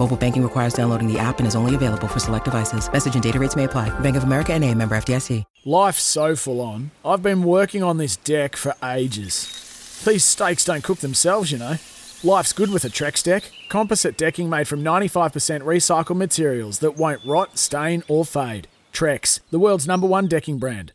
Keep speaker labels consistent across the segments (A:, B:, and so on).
A: Mobile banking requires downloading the app and is only available for select devices. Message and data rates may apply. Bank of America and a member FDIC.
B: Life's so full on. I've been working on this deck for ages. These steaks don't cook themselves, you know. Life's good with a Trex deck. Composite decking made from 95% recycled materials that won't rot, stain, or fade. Trex, the world's number one decking brand.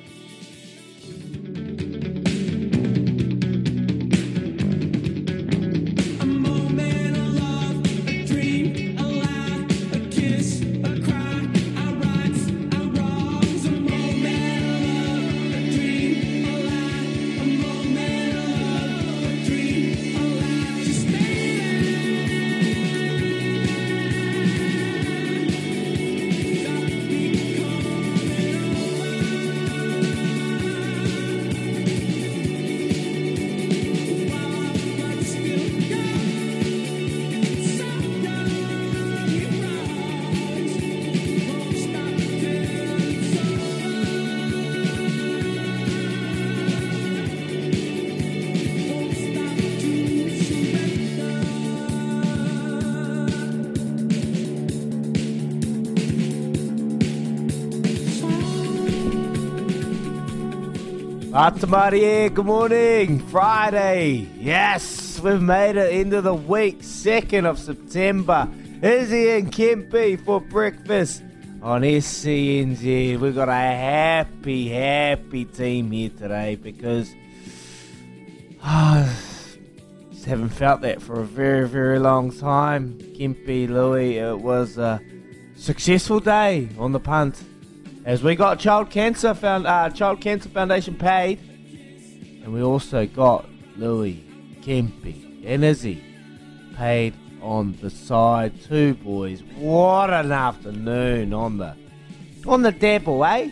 C: Atamari, good morning. Friday. Yes, we've made it into the week, 2nd of September. Izzy and Kempy for breakfast on SENZ. We've got a happy, happy team here today because oh, just haven't felt that for a very, very long time. Kempy, Louis, it was a successful day on the punt as we got Child Cancer Found uh, Child Cancer Foundation paid, and we also got Louis, Kempy, and Izzy paid on the side too, boys. What an afternoon on the on the devil, eh?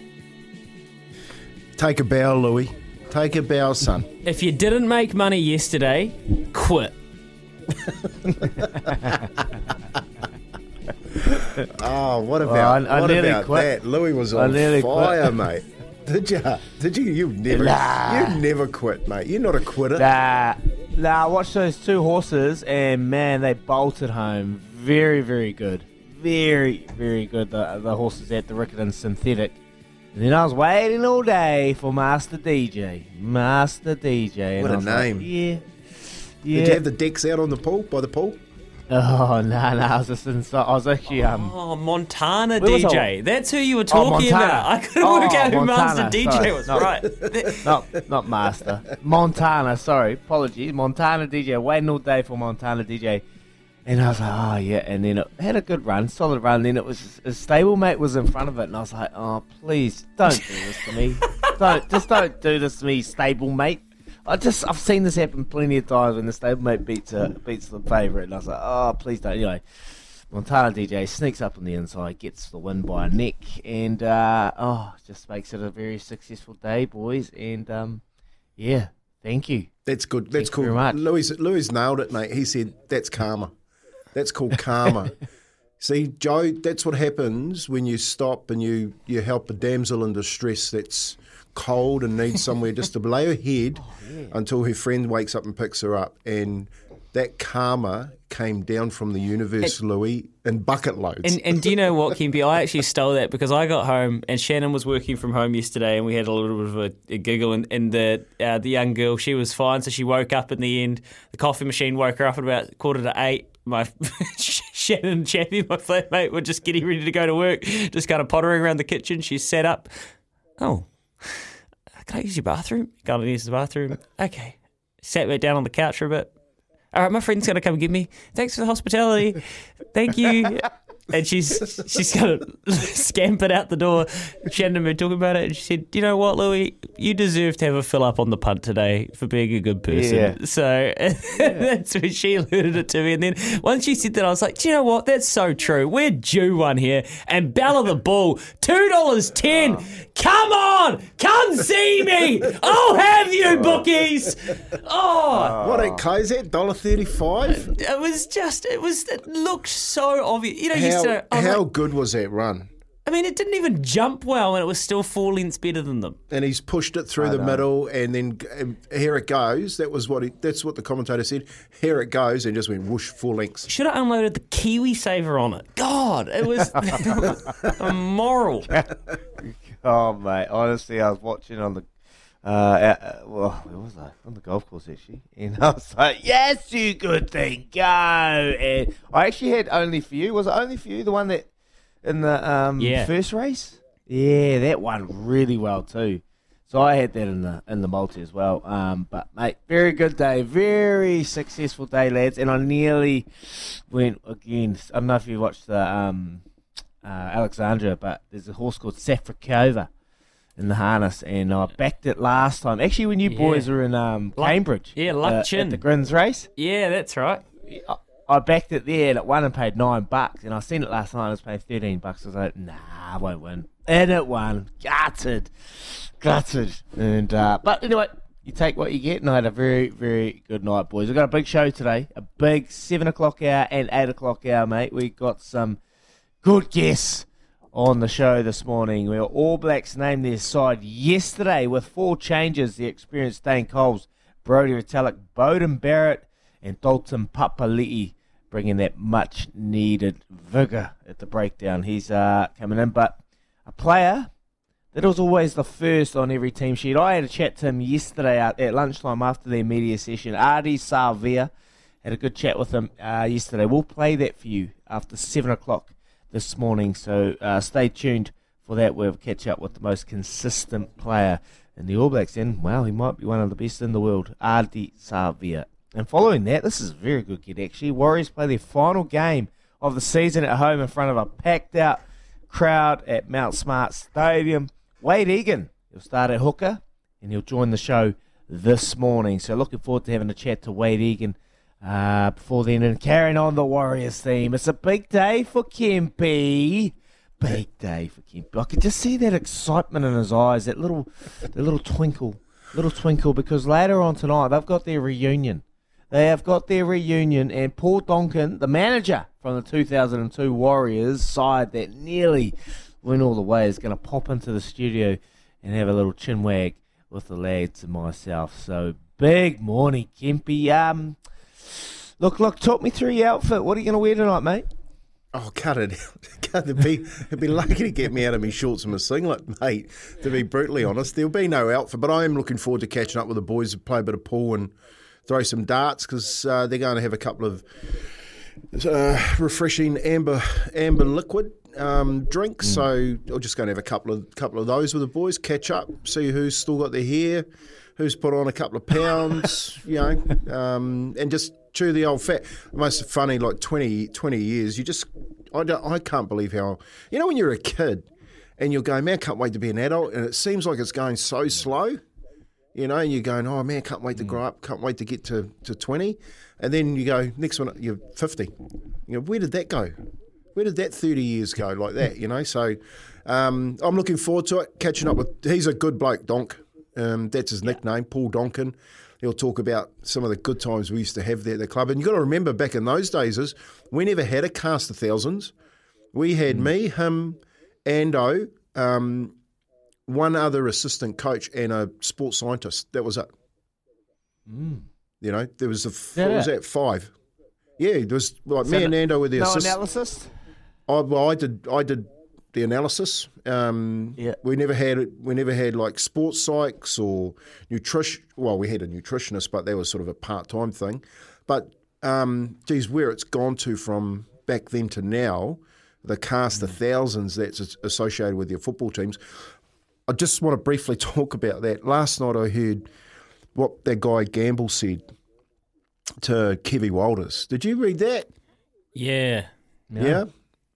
D: Take a bow, Louis. Take a bow, son.
E: If you didn't make money yesterday, quit.
D: Oh, what
C: Well,
D: about
C: I- I
D: what about
C: quit.
D: that? Louis was on fire,
C: quit.
D: mate. Did you? Did you? You never.
C: Nah.
D: You never quit, mate. You're not a quitter.
C: Nah, nah. I watched those two horses, and man, they bolted home. Very, very good. Very, very good. The the horses at the Riccarton Synthetic. And then I was waiting all day for Master DJ. Master DJ.
D: What a
C: was like,
D: name.
C: yeah. Yeah.
D: Did you have the decks out on the pool by the pool?
C: Oh no, no! I was just inside. I was actually um.
E: Oh, Montana? DJ. That's who you were talking
C: Montana.
E: about. I couldn't
C: Oh,
E: work out who
C: Montana,
E: Master DJ
C: sorry.
E: was.
C: No.
E: Right.
C: Not not Master. Montana, sorry, apologies. Montana DJ, waiting all day for Montana DJ. And I was like, oh yeah, and then it had a good run, solid run. Then it was his stablemate was in front of it, and I was like, oh please don't do this to me, don't just don't do this to me, stablemate. I just I've seen this happen plenty of times when the stablemate beats a, beats the favourite, and I was like, oh please don't. Anyway, Montana DJ sneaks up on the inside, gets the win by a neck, and uh, oh, just makes it a very successful day, boys. And um, yeah, thank you.
D: That's good. That's cool.
C: very much.
D: Louis, Louis nailed it, mate. He said that's karma. That's called karma. See, Joe, that's what happens when you stop and you, you help a damsel in distress that's cold and needs somewhere just to lay her head
C: Oh,
D: until her friend wakes up and picks her up. And that karma came down from the universe, Louis, in bucket loads.
E: And, and do you know what, Kempy? I actually stole that because I got home and Shannon was working from home yesterday, and we had a little bit of a, a giggle. And, and the uh, the young girl, she was fine, so she woke up in the end. The coffee machine woke her up at about quarter to eight. My Shannon and Chappie, my flatmate, were just getting ready to go to work, just kind of pottering around the kitchen. She sat up. Oh, can I use your bathroom? Got to use the bathroom. Okay. Sat back down on the couch for a bit. All right, my friend's to come get me. Thanks for the hospitality. Thank you. And she's she's going to scampered out the door. Shannon and me talking about it, and she said, "You know what, Louis? You deserve to have a fill up on the punt today for being a good person."
C: Yeah.
E: So that's when she alerted it to me. And then once she said that, I was like, "Do you know what? That's so true. We're due one here." And Bella the Bull, two dollars ten. Come on, come see me. I'll have you, bookies. Oh.
D: what at KZ? Dollar thirty-five.
E: It was just, it was, it looked so obvious. You know, you
D: How,
E: said,
D: how
E: like-
D: good was that run?
E: I mean, it didn't even jump well, and it was still four lengths better than them.
D: and he's pushed it through the middle, and then um, here it goes. That was what he, that's what the commentator said. Here it goes, and just went whoosh, four lengths.
E: Should have unloaded the Kiwi saver on it. God, it was, it was immoral.
C: Oh mate, honestly, I was watching on the. Uh, uh, well, where was I? On the golf course, actually. And I was like, yes, you good thing, go. And I actually had Only For You. Was it Only For You, the one that in the um,
E: Yeah.
C: first race? Yeah, that one really well too. So I had that in the in the multi as well. Um, but mate, very good day, very successful day, lads. And I nearly went again. I don't know if you watched the um, uh, Alexandra, but there's a horse called Safrakova in the harness, and I backed it last time. Actually, when you
E: Yeah.
C: boys were in um,
E: Luck-
C: Cambridge,
E: yeah,
C: uh,
E: Luck Chin.
C: at the Grins race,
E: Yeah, that's right.
C: I, I backed it there, and it won and paid nine bucks. And I seen it last night, and I was paying thirteen bucks. I was like, nah, I won't win. And it won, gutted, gutted. And uh, but anyway. You take what you get, and I had a very, very good night, boys. We've got a big show today, a big seven o'clock hour and eight o'clock hour, mate. We got some good guests on the show this morning. Where All Blacks named their side yesterday with four changes. The experienced Dane Coles, Brodie Retallick, Beauden Barrett, and Dalton Papali'i bringing that much needed vigour at the breakdown. He's uh, coming in, but a player that was always the first on every team sheet. I had a chat to him yesterday at, at lunchtime after their media session. Ardie Savea had a good chat with him uh, yesterday. We'll play that for you after seven o'clock this morning. So uh, stay tuned for that. We'll catch up with the most consistent player in the All Blacks. And wow, he might be one of the best in the world, Ardie Savea. And following that, this is a very good kid actually. Warriors play their final game of the season at home in front of a packed out crowd at Mount Smart Stadium. Wayde Egan, he'll start at hooker and he'll join the show this morning. So looking forward to having a chat to Wayde Egan uh, before then and carrying on the Warriors theme. It's a big day for Kempy. Big day for Kempy. I could just see that excitement in his eyes, that little, that little twinkle, little twinkle, because later on tonight they've got their reunion. They have got their reunion, and Paul Donkin, the manager from the 2002 Warriors side that nearly went all the way, is going to pop into the studio and have a little chin wag with the lads and myself. So big morning, Kempy. Um, look, look, talk me through your outfit. What are you going to wear tonight, mate?
D: Oh, cut it out. Cut it'd be, it'd be lucky to get me out of my shorts and my singlet, mate, to be brutally honest. There'll be no outfit, but I am looking forward to catching up with the boys to play a bit of pool and throw some darts because uh, they're going to have a couple of uh, refreshing amber amber liquid um, drinks. So I'm just going to have a couple of couple of those with the boys, catch up, see who's still got their hair, who's put on a couple of pounds, you know, um, and just chew the old fat. The most funny, like 20, 20 years, you just, I, don't, I can't believe how, you know, when you're a kid and you're going, man, I can't wait to be an adult, and it seems like it's going so slow. You know, and you're going, oh man, can't wait to grow up, can't wait to get to, to 20. And then you go, next one, you're 50. You know, where did that go? Where did that 30 years go like that, you know? So um, I'm looking forward to it, catching up with, he's a good bloke, Donk. Um, that's his nickname, Paul Donkin. He'll talk about some of the good times we used to have there at the club. And you've got to remember back in those days is we never had a cast of thousands. We had me, him, Ando, um, one other assistant coach, and a sports scientist. That was it. You know, there was a f-
C: Yeah,
D: what was that five? Yeah, there was like me and Nando were the
C: no
D: assist-
C: analysis.
D: I, well, I did. I did the analysis. Um,
C: Yeah.
D: We never had. We never had like sports psychs or nutrition. Well, we had a nutritionist, but that was sort of a part-time thing. But um, geez, where it's gone to from back then to now, the cast of thousands that's associated with your football teams. I just want to briefly talk about that. Last night, I heard what that guy Gamble said to Kevvie Walters. Did you read that?
E: Yeah.
D: Yeah.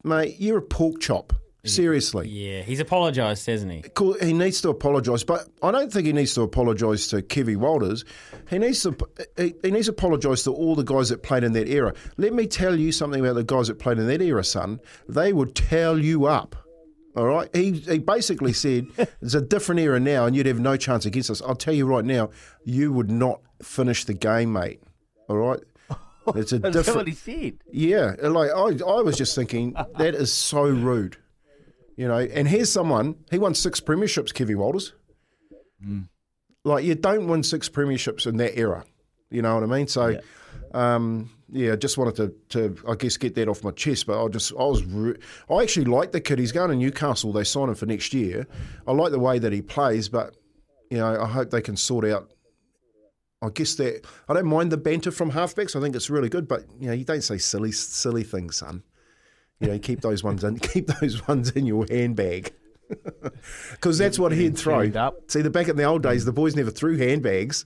D: Mate, you're a pork chop. Seriously.
E: Yeah. He's apologised, hasn't he?
D: Cool. He needs to apologise, but I don't think he needs to apologise to Kevvie Walters. He needs to he, he needs to apologise to all the guys that played in that era. Let me tell you something about the guys that played in that era, son. They would tell you up. All right. He he basically said it's a different era now, and you'd have no chance against us. I'll tell you right now, you would not finish the game, mate. All right. It's a
C: That's what
D: different.
C: he said.
D: Yeah, like I, I was just thinking that is so rude, you know. And here's someone he won six premierships, Kevin Walters. Like you don't win six premierships in that era, you know what I mean? So, um, yeah, I just wanted to, to I guess get that off my chest. But I just I was ru- I actually like the kid. He's going to Newcastle. They sign him for next year. I like the way that he plays, but you know I hope they can sort out I guess that I don't mind the banter from halfbacks. I think it's really good, but you know, you don't say silly, silly things, son. You know, keep those ones in, keep those ones in your handbag, because that's what he'd throw. See, the back in the old days, the boys never threw handbags;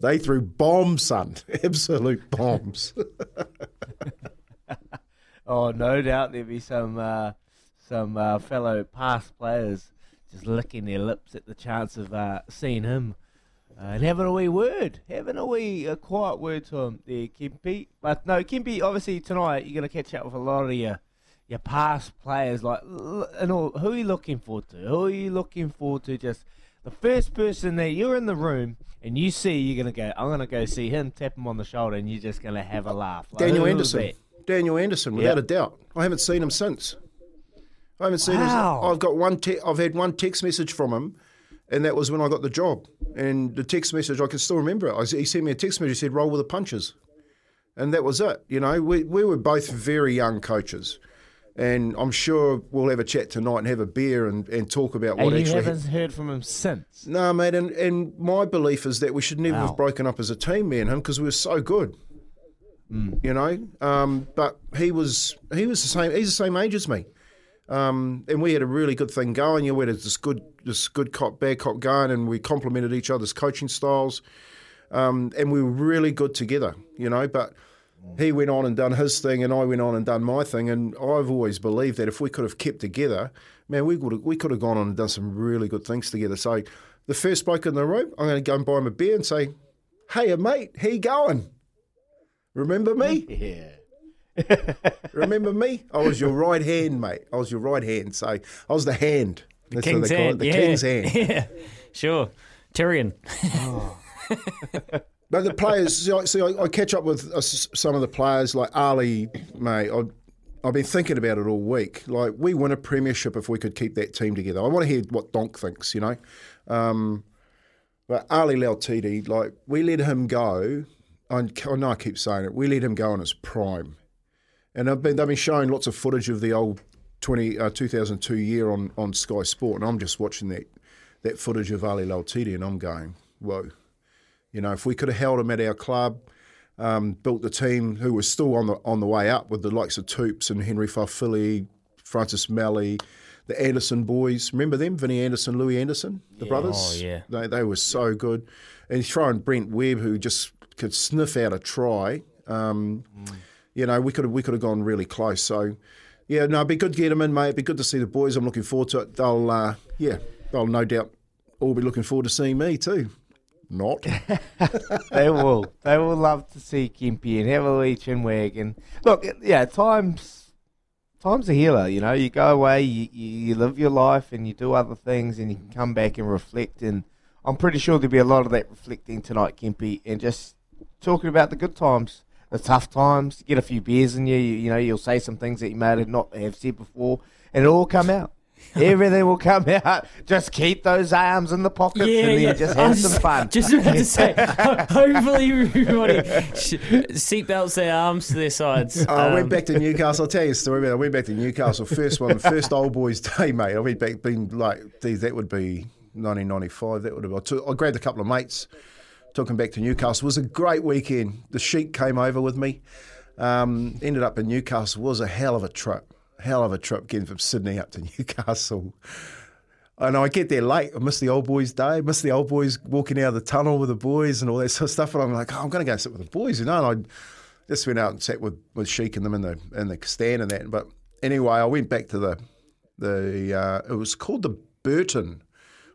D: they threw bombs, son, absolute bombs.
C: Oh, no doubt there'd be some uh, some uh, fellow past players just licking their lips at the chance of uh, seeing him. Uh, and having a wee word, having a wee a quiet word to him there, Kempy. But no, Kempy, obviously tonight you're going to catch up with a lot of your your past players. Like, and all, who are you looking forward to? Who are you looking forward to? Just the first person that you're in the room and you see, you're going to go, I'm going to go see him, tap him on the shoulder, and you're just going to have a laugh. Like,
D: Daniel Anderson? Daniel Anderson, without
C: Yep.
D: a doubt. I haven't seen him since. I haven't seen
C: Wow.
D: him. I've got one. Te- I've had one text message from him, and that was when I got the job. And the text message, I can still remember it. I, he sent me a text message. He said, "Roll with the punches," and that was it. You know, we we were both very young coaches, and I'm sure we'll have a chat tonight and have a beer and, and talk about what
C: And you
D: actually.
C: haven't heard from him since.
D: No, mate, and, and my belief is that we should never
C: Wow.
D: have broken up as a team, me and him, because we were so good. You know, um, but he was he was the same. He's the same age as me, um, and we had a really good thing going. You know, we had this good this good cop bad cop going, and we complemented each other's coaching styles, um, and we were really good together. You know, but he went on and done his thing, and I went on and done my thing. And I've always believed that if we could have kept together, man, we could have, we could have gone on and done some really good things together. So the first bloke in the room, I'm going to go and buy him a beer and say, "Hey, mate, how you going? Remember me?
C: Yeah.
D: Remember me? I was your right hand, mate. I was your right hand. So I was the hand.
E: The
D: That's what
E: king's
D: they call it,
E: hand.
D: The
E: yeah.
D: king's hand.
E: Yeah. Sure. Tyrion. Oh.
D: But the players, see, I, see, I, I catch up with uh, some of the players like Ali, mate. I, I've been thinking about it all week. Like, we win a premiership if we could keep that team together. I want to hear what Donk thinks, you know. Um, but Ali Lauitiiti, like, we let him go. I, I I keep saying it. We let him go in his prime. And I've been, they've been showing lots of footage of the old 20, uh, 2002 year on, on Sky Sport, and I'm just watching that, that footage of Ali Lauitiiti, and I'm going, whoa. You know, if we could have held him at our club, um, built the team who was still on the on the way up with the likes of Toops and Henry Fa'afili, Francis Meli, the Anderson boys. Remember them? Vinnie Anderson, Louis Anderson, the brothers.
E: Oh, yeah.
D: They, they were so good. And throwing Brent Webb, who just could sniff out a try. Um, You know, we could have we could have gone really close. So, yeah, no, it'd be good to get them in, mate. It'd be good to see the boys. I'm looking forward to it. They'll, uh, yeah, they'll no doubt all be looking forward to seeing me too. Not.
C: they will. They will love to see Kempy and have a wee chin look, yeah, times time's a healer. You know, you go away, you, you, live your life, and you do other things, and you can come back and reflect. And I'm pretty sure there'll be a lot of that reflecting tonight, Kempy, and just talking about the good times, the tough times. Get a few beers in you. You, you know, you'll say some things that you may have not have said before, and it'll all come out. Everything will come out. Just keep those arms in the pockets
E: Yeah,
C: and
E: yeah.
C: just have
E: was
C: some fun.
E: Just about to say, hopefully everybody sh- seatbelts their arms to their sides.
D: Oh, I
E: Um,
D: went back to Newcastle. I'll tell you a story about it. I went back to Newcastle. First one, first old boys' day, mate. I went back, been like, geez, that would be 1995. That would have. I, took, I grabbed a couple of mates, took them back to Newcastle. It was a great weekend. The Sheik came over with me. Um, ended up in Newcastle. It was a hell of a trip. Hell of a trip getting from Sydney up to Newcastle. And I get there late. I miss the old boys' day. Miss the old boys walking out of the tunnel with the boys and all that sort of stuff. And I'm like, oh, I'm going to go sit with the boys, you know. And I just went out and sat with, with Sheik and them in the in the stand and that. But anyway, I went back to the the uh, it was called the Burton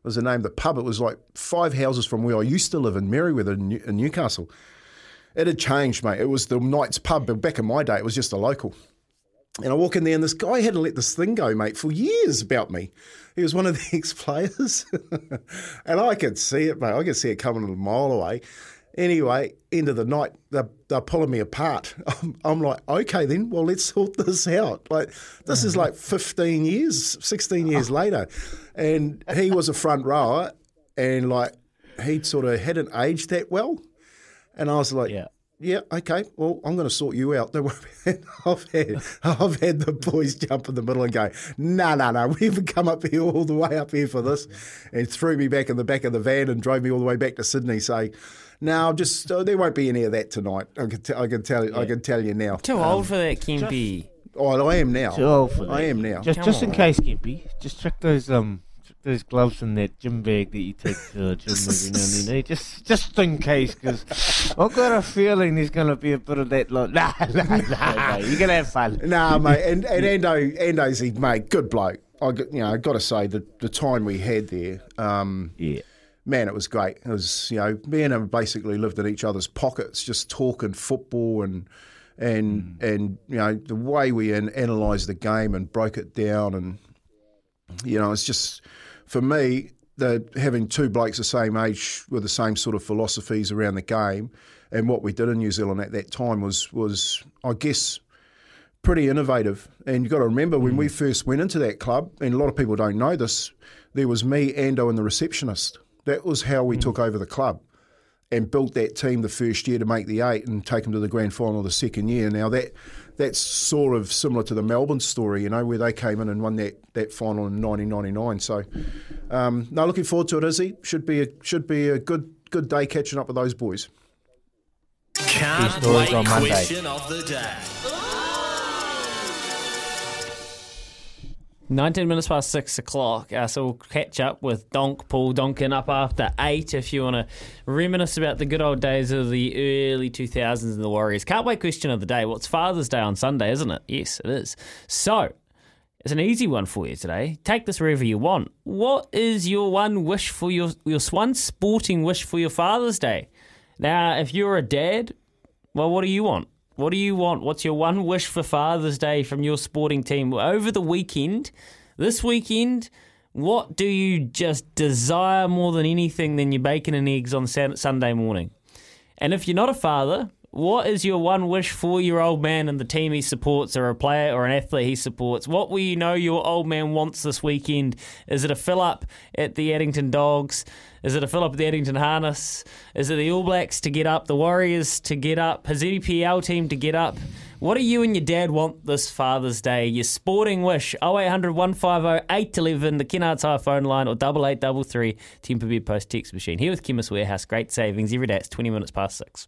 D: was the name of the pub. It was like five houses from where I used to live in Merewether in, in Newcastle. It had changed, mate. It was the Knights pub, but back in my day, it was just a local. And I walk in there, and this guy hadn't let this thing go, mate, for years about me. He was one of the ex players. and I could see it, mate. I could see it coming a mile away. Anyway, end of the night, they're, they're pulling me apart. I'm, I'm like, okay, then, well, let's sort this out. Like, this is like 15 years, 16 years later. And he was a front rower, and like, he'd sort of hadn't aged that well. And I was like,
E: Yeah.
D: Yeah, okay. Well, I'm going to sort you out. Don't worry. I've had I've had the boys jump in the middle and go, no, no, no. We haven't come up here all the way up here for this, and threw me back in the back of the van and drove me all the way back to Sydney. So, no, just uh, there won't be any of that tonight. I can, t- I can tell you. I can tell you now.
E: Too old for that, Kempy.
D: Oh, I am now.
C: Too old for
D: I
C: that.
D: I am now.
C: Just, just in case, Gimpy, just check those um, check those gloves and that gym bag that you take to the gym every now and then. eh? Just, just in case, because I've got a feeling there's gonna be a bit of that. Like, nah, nah, nah. You're gonna have fun.
D: Nah, mate, and and Endo, Endo's mate, good bloke. I got- you know, I got to say the the time we had there, um,
C: Yeah.
D: man, it was great. It was you know, me and him basically lived in each other's pockets, just talking football and and and you know the way we an- analysed the game and broke it down, and you know, it's just for me the having two blokes the same age with the same sort of philosophies around the game, and what we did in New Zealand at that time was was I guess pretty innovative. And you've got to remember when we mm. first went into that club, and a lot of people don't know this, there was me, Ando, and the receptionist. That was how we mm. took over the club and built that team the first year to make the eight and take them to the grand final the second year. Now that that's sort of similar to the Melbourne story, you know, where they came in and won that, that final in 1999. So, um, no, looking forward to it, Izzy. Should be a should be a good good day catching up with those boys.
F: Can't wait question of the day.
E: 19 minutes past 6 o'clock, uh, so we'll catch up with Donk Paul Donkin up after 8 if you want to reminisce about the good old days of the early 2000s and the Warriors. Can't wait question of the day. Well, Father's Day on Sunday, isn't it? Yes, it is. So, it's an easy one for you today. Take this wherever you want. What is your one wish for your, your one sporting wish for your Father's Day? Now, if you're a dad, well, what do you want? What do you want? What's your one wish for Father's Day from your sporting team over the weekend? This weekend, what do you just desire more than anything than your bacon and eggs on Sunday morning? And if you're not a father, what is your one wish for your old man and the team he supports, or a player or an athlete he supports? What will you know your old man wants this weekend? Is it a fill up at the Addington Dogs? Is it a fill up at the Addington Harness? Is it the All Blacks to get up, the Warriors to get up, his EPL team to get up? What do you and your dad want this Father's Day? Your sporting wish 0800 150 811, the Kennards Hire phone line, or 8833 Temper Bed Post text machine. Here with Chemist Warehouse, great savings every day. It's 20 minutes past 6.